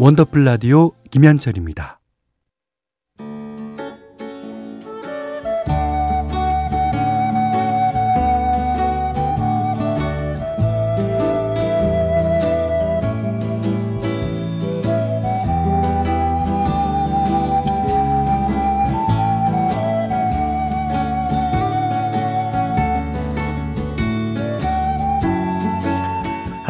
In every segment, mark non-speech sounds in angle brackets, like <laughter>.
원더풀 라디오 김현철입니다.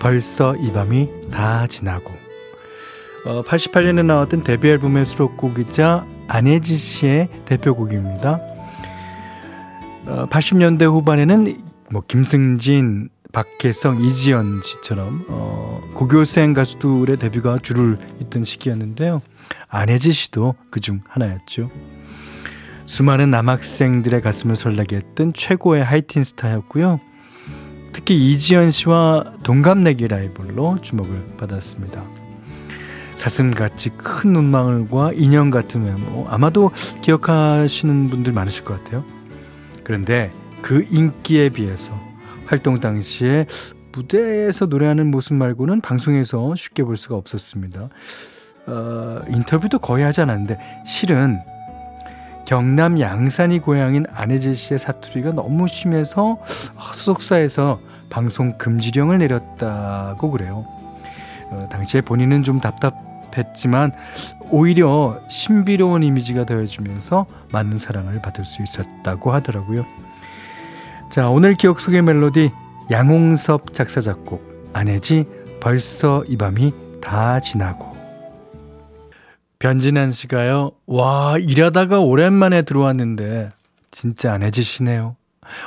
벌써 이 밤이 다 지나고 어, 88년에 나왔던 데뷔 앨범의 수록곡이자 안혜지 씨의 대표곡입니다. 어, 80년대 후반에는 뭐 김승진, 박혜성, 이지연 씨처럼 어, 고교생 가수들의 데뷔가 줄을 잇던 시기였는데요. 안혜지 씨도 그중 하나였죠. 수많은 남학생들의 가슴을 설레게 했던 최고의 하이틴 스타였고요. 특히 이지연 씨와 동갑내기 라이벌로 주목을 받았습니다. 사슴같이 큰 눈망울과 인형 같은 외모 아마도 기억하시는 분들 많으실 것 같아요. 그런데 그 인기에 비해서 활동 당시에 무대에서 노래하는 모습 말고는 방송에서 쉽게 볼 수가 없었습니다. 어, 인터뷰도 거의 하지 않았는데 실은 경남 양산이 고향인 안혜지 씨의 사투리가 너무 심해서 소속사에서 방송 금지령을 내렸다고 그래요. 어, 당시에 본인은 좀 답답했지만 오히려 신비로운 이미지가 더해지면서 많은 사랑을 받을 수 있었다고 하더라고요. 자, 오늘 기억 속의 멜로디 양홍섭 작사 작곡 안혜지 벌써 이 밤이 다 지나고 변진환 씨가요. 와, 일하다가 오랜만에 들어왔는데 진짜 안혜지시네요.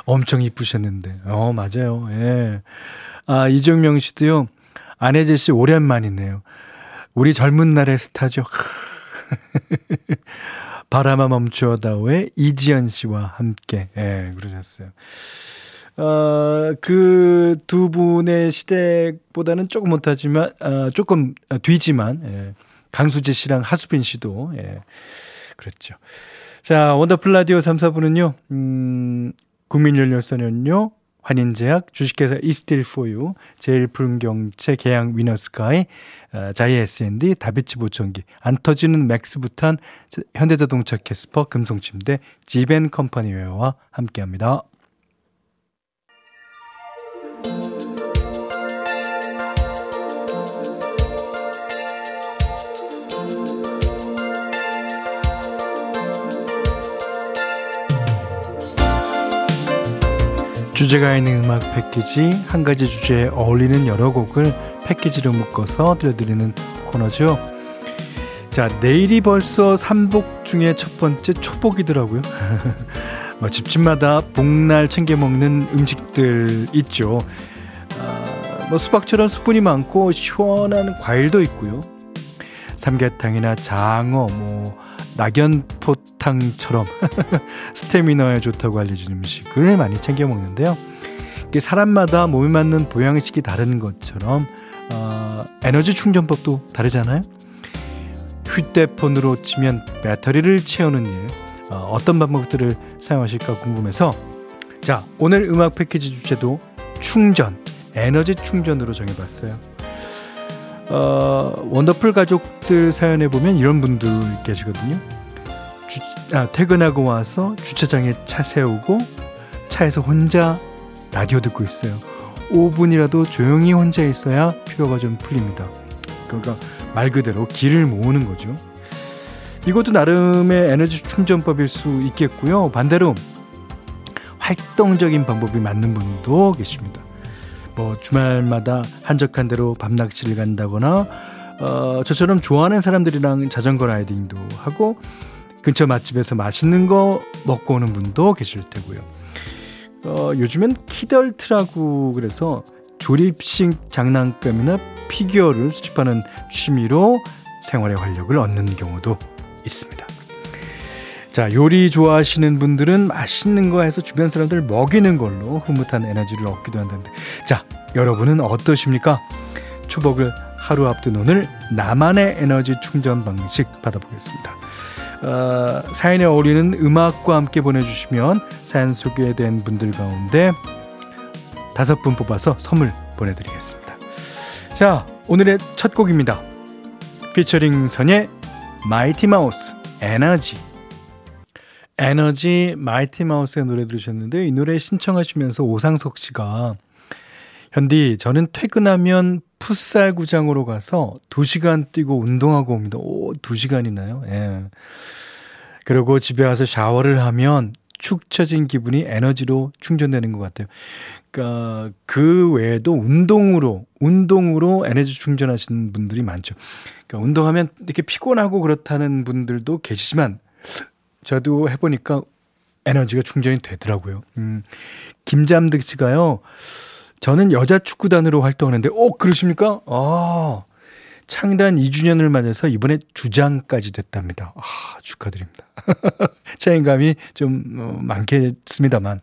엄청 이쁘셨는데. 어, 맞아요. 예. 아, 이정명 씨도요. 안혜재 씨 오랜만이네요. 우리 젊은 날의 스타죠. <laughs> 바람아 멈추어다오의 이지연 씨와 함께, 예, 그러셨어요. 어, 그 두 분의 시대보다는 조금 못하지만, 어, 조금 뒤지만, 예, 강수지 씨랑 하수빈 씨도, 예, 그랬죠. 자, 원더풀 라디오 3, 4부는요, 음, 국민연료 썬연료, 환인제약, 주식회사 이스틸포유, 제일풍경채, 계양 위너스카이, 어, 자이 S&D, 다비치 보청기, 안 터지는 맥스부탄, 현대자동차 캐스퍼, 금송침대, 지벤컴퍼니웨어와 함께합니다. 주제가 있는 음악 패키지 한 가지 주제에 어울리는 여러 곡을 패키지로 묶어서 들려드리는 코너죠. 자, 내일이 벌써 삼복 중에 첫 번째 초복이더라고요. <laughs> 뭐 집집마다 복날 챙겨 먹는 음식들 있죠. 아, 뭐 수박처럼 수분이 많고 시원한 과일도 있고요. 삼계탕이나 장어, 뭐 낙연포탕처럼 <laughs> 스태미너에 좋다고 알려진 음식을 많이 챙겨 먹는데요. 이게 사람마다 몸에 맞는 보양식이 다른 것처럼 어, 에너지 충전법도 다르잖아요. 휴대폰으로 치면 배터리를 채우는 일 어, 어떤 방법들을 사용하실까 궁금해서 자 오늘 음악 패키지 주제도 충전 에너지 충전으로 정해봤어요. 어, 원더풀 가족들 사연에 보면 이런 분들 계시거든요. 주, 아, 퇴근하고 와서 주차장에 차 세우고 차에서 혼자 라디오 듣고 있어요. 5분이라도 조용히 혼자 있어야 피로가 좀 풀립니다. 그러니까 말 그대로 길을 모으는 거죠. 이것도 나름의 에너지 충전법일 수 있겠고요. 반대로 활동적인 방법이 맞는 분도 계십니다. 뭐 주말마다 한적한 데로 밤낚시를 간다거나 어, 저처럼 좋아하는 사람들이랑 자전거 라이딩도 하고 근처 맛집에서 맛있는 거 먹고 오는 분도 계실 테고요. 어, 요즘엔 키덜트라고 그래서 조립식 장난감이나 피규어를 수집하는 취미로 생활의 활력을 얻는 경우도 있습니다. 자, 요리 좋아하시는 분들은 맛있는 거 해서 주변 사람들 먹이는 걸로 흐뭇한 에너지를 얻기도 한다는데. 자, 여러분은 어떠십니까? 추복을 하루 앞둔 오늘 나만의 에너지 충전 방식 받아보겠습니다. 어, 사연에 어울리는 음악과 함께 보내주시면 사연 소개된 분들 가운데 다섯 분 뽑아서 선물 보내드리겠습니다. 자, 오늘의 첫 곡입니다. 피처링 선예의 마이티 마우스 에너지. 에너지 마이티 마우스의 노래 들으셨는데 이 노래 신청하시면서 오상석 씨가 현디 저는 퇴근하면 풋살 구장으로 가서 2시간 뛰고 운동하고 옵니다. 오, 2시간이나요? 예. 그리고 집에 와서 샤워를 하면 축 처진 기분이 에너지로 충전되는 것 같아요. 그러니까 그 외에도 운동으로 운동으로 에너지 충전하시는 분들이 많죠. 그러니까 운동하면 이렇게 피곤하고 그렇다는 분들도 계시지만 저도 해보니까 에너지가 충전이 되더라고요. 음, 김잠득 씨가요. 저는 여자 축구단으로 활동하는데, 어, 그러십니까? 아, 창단 2주년을 맞아서 이번에 주장까지 됐답니다. 아, 축하드립니다. <laughs> 책임감이 좀 어, 많겠습니다만.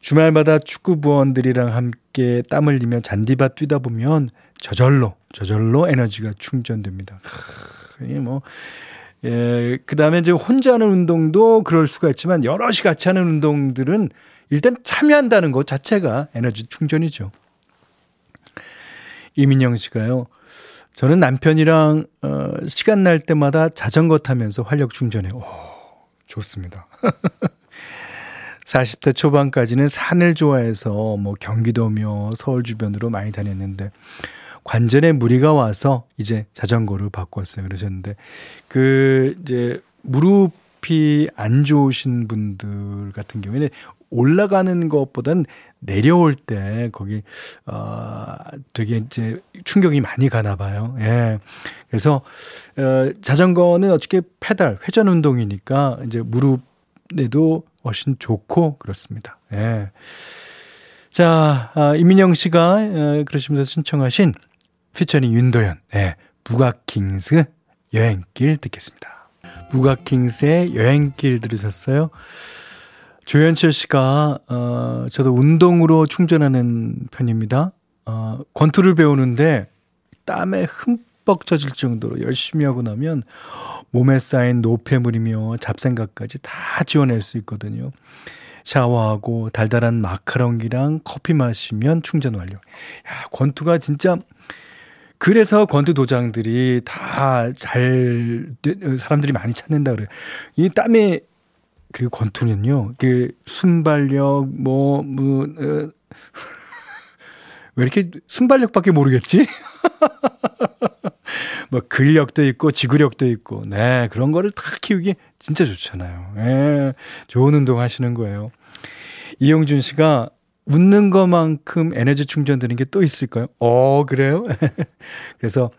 주말마다 축구 부원들이랑 함께 땀을 흘리며 잔디밭 뛰다 보면 저절로, 저절로 에너지가 충전됩니다. 뭐, 예, 그 다음에 이제 혼자 하는 운동도 그럴 수가 있지만 여럿이 같이 하는 운동들은 일단 참여한다는 것 자체가 에너지 충전이죠. 이민영 씨가요. 저는 남편이랑 어, 시간 날 때마다 자전거 타면서 활력 충전해. 오, 좋습니다. <laughs> 40대 초반까지는 산을 좋아해서 뭐 경기도며 서울 주변으로 많이 다녔는데 관절에 무리가 와서 이제 자전거를 바꿨어요. 그러셨는데 그 이제 무릎이 안 좋으신 분들 같은 경우에는 올라가는 것보단 내려올 때 거기 어 되게 이제 충격이 많이 가나 봐요. 예. 그래서 어 자전거는 어떻게 페달 회전 운동이니까 이제 무릎에도 훨씬 좋고 그렇습니다. 예. 자, 아, 이민영 씨가 어, 그러시면서 신청하신 피처링 윤도현, 예, 부가킹스 여행길 듣겠습니다. 부가킹스의 여행길 들으셨어요? 조현철 씨가 어 저도 운동으로 충전하는 편입니다. 어 권투를 배우는데 땀에 흠뻑 젖을 정도로 열심히 하고 나면 몸에 쌓인 노폐물이며 잡생각까지 다 지워낼 수 있거든요. 샤워하고 달달한 마카롱이랑 커피 마시면 충전 완료. 야, 권투가 진짜 그래서 권투 도장들이 다 잘 사람들이 많이 찾는다 그래요. 이 땀에 그리고 권투는요, 그 순발력, 뭐, 뭐, 어, <laughs> 왜 이렇게 순발력밖에 모르겠지? <laughs> 뭐, 근력도 있고, 지구력도 있고, 네, 그런 거를 다 키우기 진짜 좋잖아요. 예, 좋은 운동 하시는 거예요. 이용준 씨가 웃는 것만큼 에너지 충전되는 게 또 있을까요? 어, 그래요? <laughs> 그래서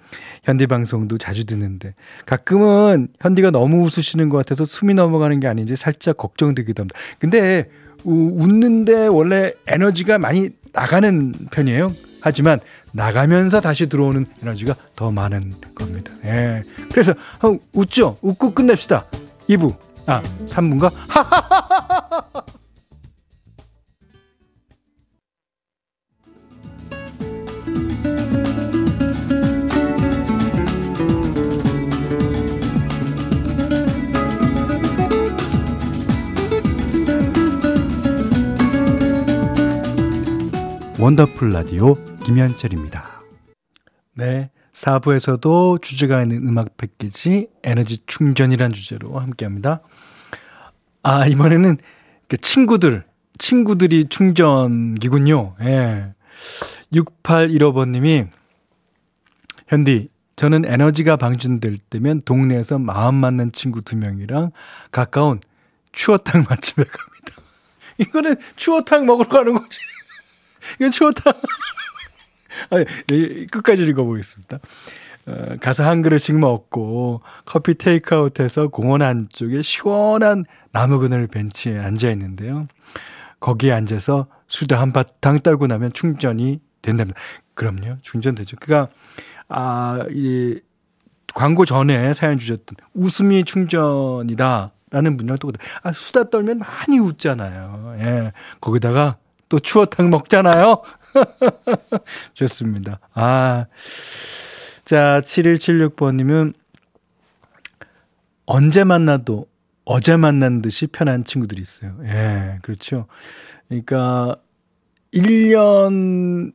현디 방송도 자주 듣는데 가끔은 현디가 너무 웃으시는 것 같아서 숨이 넘어가는 게 아닌지 살짝 걱정되기도 합니다. 근데 웃는데 원래 에너지가 많이 나가는 편이에요. 하지만 나가면서 다시 들어오는 에너지가 더 많은 겁니다. 예. 그래서 웃죠? 웃고 끝냅시다. 2부. 아, 3부인가? 원더풀 라디오 김현철입니다. 네. 4부에서도 주제가 있는 음악 패키지 에너지 충전이란 주제로 함께 합니다. 아, 이번에는 그 친구들, 친구들이 충전기군요. 예. 6815번님이, 현디, 저는 에너지가 방전될 때면 동네에서 마음 맞는 친구 두 명이랑 가까운 추어탕 맛집에 갑니다. <laughs> 이거는 추어탕 먹으러 가는 거지. 이거 추어탕. 아, 네, 끝까지 읽어보겠습니다. 어, 가서 한 그릇씩 먹고 커피 테이크아웃해서 공원 안쪽에 시원한 나무 그늘 벤치에 앉아 있는데요. 거기에 앉아서 수다 한바탕 떨고 나면 충전이 된답니다. 그럼요. 충전되죠. 그니까, 아, 이, 광고 전에 사연 주셨던 웃음이 충전이다. 라는 분이랑 또, 아, 수다 떨면 많이 웃잖아요. 예. 거기다가 또 추어탕 먹잖아요. <laughs> 좋습니다. 아. 자, 7176번님은 언제 만나도 어제 만난 듯이 편한 친구들이 있어요. 예, 그렇죠. 그러니까 1년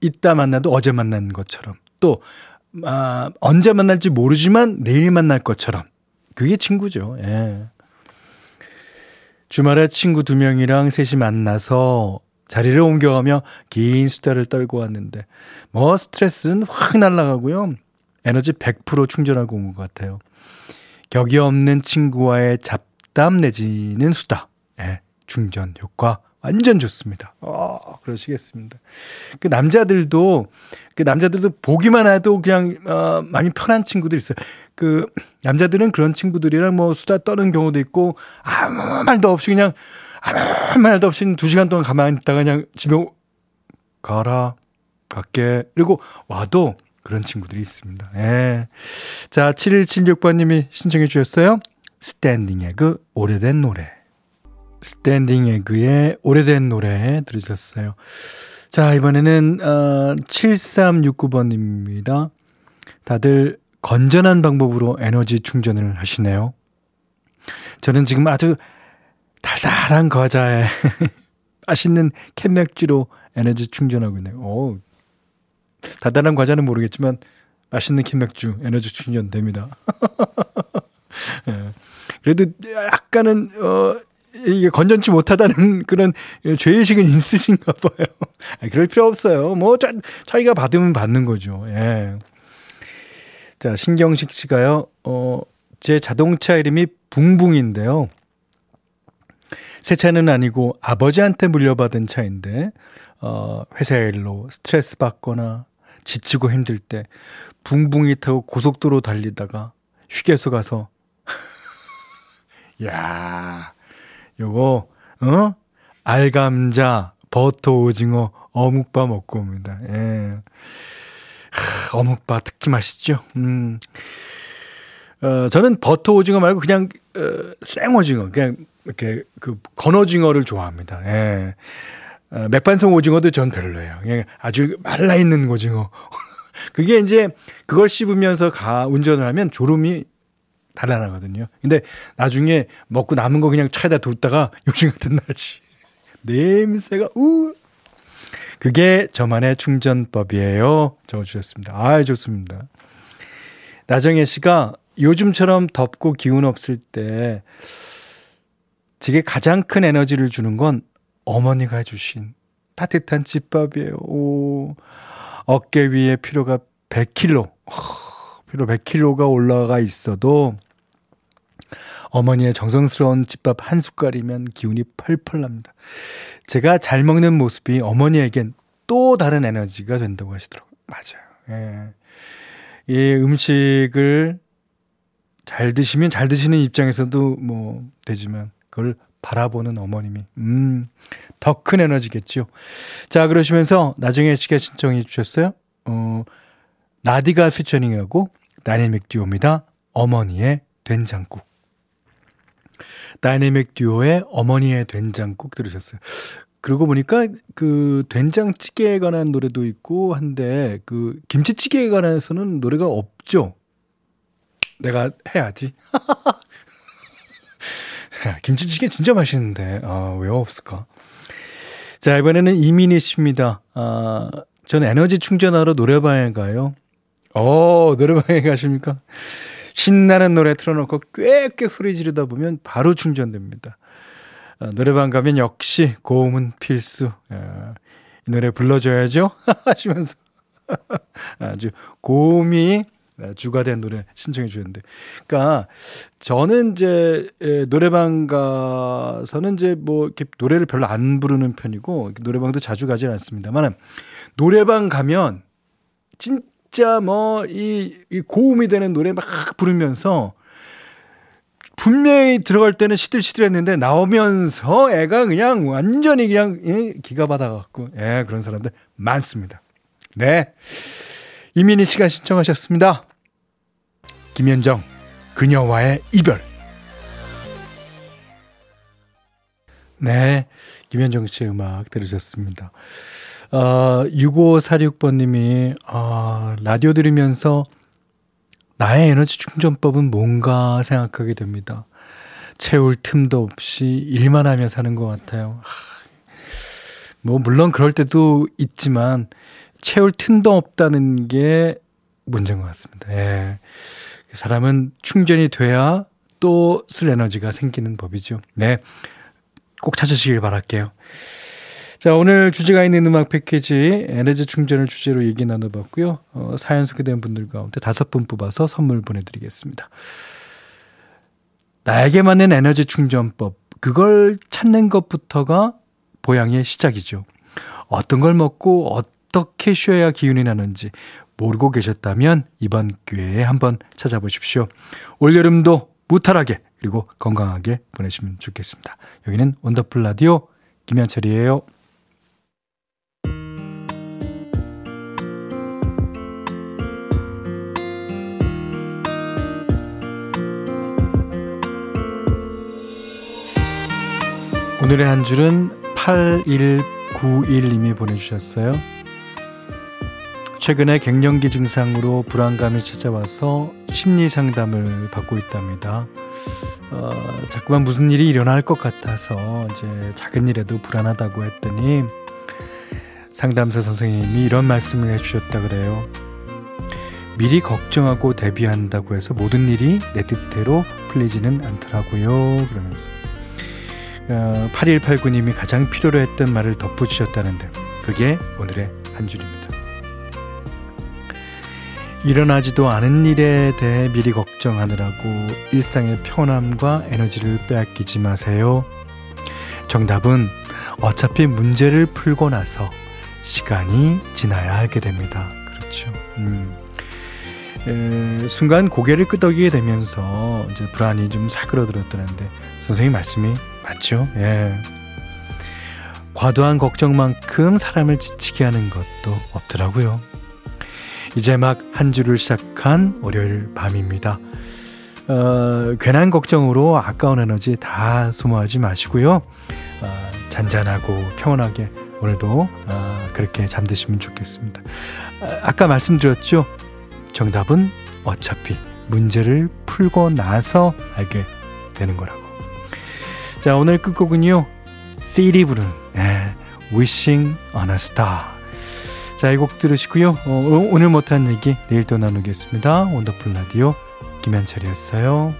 있다 만나도 어제 만난 것처럼 또 아, 언제 만날지 모르지만 내일 만날 것처럼 그게 친구죠. 예. 주말에 친구 두 명이랑 셋이 만나서 자리를 옮겨가며 긴 수다를 떨고 왔는데 뭐 스트레스는 확 날아가고요. 에너지 100% 충전하고 온 것 같아요. 격이 없는 친구와의 잡담 내지는 수다. 예, 충전 효과 완전 좋습니다. 어, 그러시겠습니다. 그 남자들도 그 남자들도 보기만 해도 그냥 어, 많이 편한 친구들 있어요. 그 남자들은 그런 친구들이랑 뭐 수다 떠는 경우도 있고 아무 말도 없이 그냥 아무 말도 없이 두 시간 동안 가만히 있다가 그냥 집에 가라 갈게 그리고 와도 그런 친구들이 있습니다. 예. 자, 7176번님이 신청해 주셨어요. 스탠딩 에그 오래된 노래. 스탠딩 에그의 오래된 노래 들으셨어요. 자, 이번에는 어, 7369번입니다. 다들 건전한 방법으로 에너지 충전을 하시네요. 저는 지금 아주 달달한 과자에 <laughs> 맛있는 캔맥주로 에너지 충전하고 있네요. 오, 달달한 과자는 모르겠지만 맛있는 캔맥주 에너지 충전됩니다. <laughs> 예. 그래도 약간은 어 이게 건전치 못하다는 <laughs> 그런 죄의식은 있으신가 봐요. 그럴 필요 없어요. 뭐 자, 자기가 받으면 받는 거죠. 예. 자, 신경식 씨가요. 어, 제 자동차 이름이 붕붕인데요. 새 차는 아니고 아버지한테 물려받은 차인데 어, 회사 일로 스트레스 받거나 지치고 힘들 때 붕붕이 타고 고속도로 달리다가 휴게소 가서 <laughs> 야 요거 어 알감자 버터 오징어 어묵밥 먹고 옵니다. 예. 하, 어묵밥 특히 맛있죠. 음. 어, 저는 버터 오징어 말고 그냥 어, 생 오징어 그냥 이렇게 그 건오징어를 좋아합니다. 예. 어, 맥반석 오징어도 전 별로예요. 그냥 아주 말라 있는 오징어. <laughs> 그게 이제 그걸 씹으면서 가 운전을 하면 졸음이 달아나거든요. 근데 나중에 먹고 남은 거 그냥 차에다 뒀다가 <laughs> 요즘 같은 날씨 냄새가 우 그게 저만의 충전법이에요. 적어주셨습니다. 아 좋습니다. 나정혜 씨가 요즘처럼 덥고 기운 없을 때 제게 가장 큰 에너지를 주는 건 어머니가 해주신 따뜻한 집밥이에요. 오, 어깨 위에 피로가 100kg, 피로 100kg가 올라가 있어도 어머니의 정성스러운 집밥 한 숟갈이면 기운이 펄펄 납니다. 제가 잘 먹는 모습이 어머니에겐 또 다른 에너지가 된다고 하시더라고요. 맞아요. 예. 이 음식을 잘 드시면 잘 드시는 입장에서도 뭐 되지만 그걸 바라보는 어머님이 음, 더 큰 에너지겠죠. 자, 그러시면서 나중에 시계 신청해 주셨어요. 어, 나디가 피처링하고 다이내믹 듀오입니다. 어머니의 된장국. 다이내믹 듀오의 어머니의 된장국 들으셨어요. 그러고 보니까 그 된장찌개에 관한 노래도 있고 한데 그 김치찌개에 관해서는 노래가 없죠. 내가 해야지. <laughs> 김치찌개 진짜 맛있는데, 아, 왜 없을까? 자, 이번에는 이민희 씨입니다. 아, 저는 에너지 충전하러 노래방에 가요. 어, 노래방에 가십니까? 신나는 노래 틀어놓고 꽥꽥 소리 지르다 보면 바로 충전됩니다. 아, 노래방 가면 역시 고음은 필수. 아, 이 노래 불러줘야죠? <laughs> 하시면서 아주 고음이 주가 된 노래 신청해 주셨는데. 그러니까 저는 이제 노래방 가서는 이제 뭐 이렇게 노래를 별로 안 부르는 편이고 노래방도 자주 가지 않습니다만 노래방 가면 진짜 뭐이 이 고음이 되는 노래 막 부르면서 분명히 들어갈 때는 시들시들했는데 나오면서 애가 그냥 완전히 그냥 예, 기가 받아갖고 예, 그런 사람들 많습니다. 네. 이민희 씨가 신청하셨습니다. 김현정 그녀와의 이별 네 김현정 씨의 음악 들으셨습니다 어, 6546번님이 어, 라디오 들으면서 나의 에너지 충전법은 뭔가 생각하게 됩니다. 채울 틈도 없이 일만 하며 사는 것 같아요. 뭐, 물론 그럴 때도 있지만, 채울 틈도 없다는 게 문제인 것 같습니다. 예. 사람은 충전이 돼야 또 쓸 에너지가 생기는 법이죠. 네. 꼭 찾으시길 바랄게요. 자, 오늘 주제가 있는 음악 패키지 에너지 충전을 주제로 얘기 나눠봤고요. 어, 사연 소개된 분들 가운데 다섯 분 뽑아서 선물 보내드리겠습니다. 나에게 맞는 에너지 충전법, 그걸 찾는 것부터가 보양의 시작이죠. 어떤 걸 먹고 어떻게 쉬어야 기운이 나는지 모르고 계셨다면 이번 기회에 한번 찾아보십시오. 올여름도 무탈하게 그리고 건강하게 보내시면 좋겠습니다. 여기는 원더풀 라디오 김현철이에요. 오늘의 한 줄은 8191님이 보내주셨어요. 최근에 갱년기 증상으로 불안감이 찾아와서 심리 상담을 받고 있답니다. 어, 자꾸만 무슨 일이 일어날 것 같아서 이제 작은 일에도 불안하다고 했더니 상담사 선생님이 이런 말씀을 해주셨다 그래요. 미리 걱정하고 대비한다고 해서 모든 일이 내 뜻대로 풀리지는 않더라고요. 그러면서 8189님이 어, 가장 필요로 했던 말을 덧붙이셨다는데 그게 오늘의 한 줄입니다. 일어나지도 않은 일에 대해 미리 걱정하느라고 일상의 편함과 에너지를 빼앗기지 마세요. 정답은 어차피 문제를 풀고 나서 시간이 지나야 알게 됩니다. 그렇죠. 음. 에, 순간 고개를 끄덕이게 되면서 이제 불안이 좀 사그러들었다는데 선생님 말씀이 맞죠? 예. 과도한 걱정만큼 사람을 지치게 하는 것도 없더라고요. 이제 막 한 주를 시작한 월요일 밤입니다. 어, 괜한 걱정으로 아까운 에너지 다 소모하지 마시고요. 어, 잔잔하고 평온하게 오늘도 어, 그렇게 잠드시면 좋겠습니다. 아, 아까 말씀드렸죠? 정답은 어차피 문제를 풀고 나서 알게 되는 거라고. 자, 오늘 끝곡은요. CD 부르는 네, Wishing on a Star. 자, 이 곡 들으시고요. 어, 오늘 못한 얘기 내일 또 나누겠습니다. 원더풀 라디오 김현철이었어요.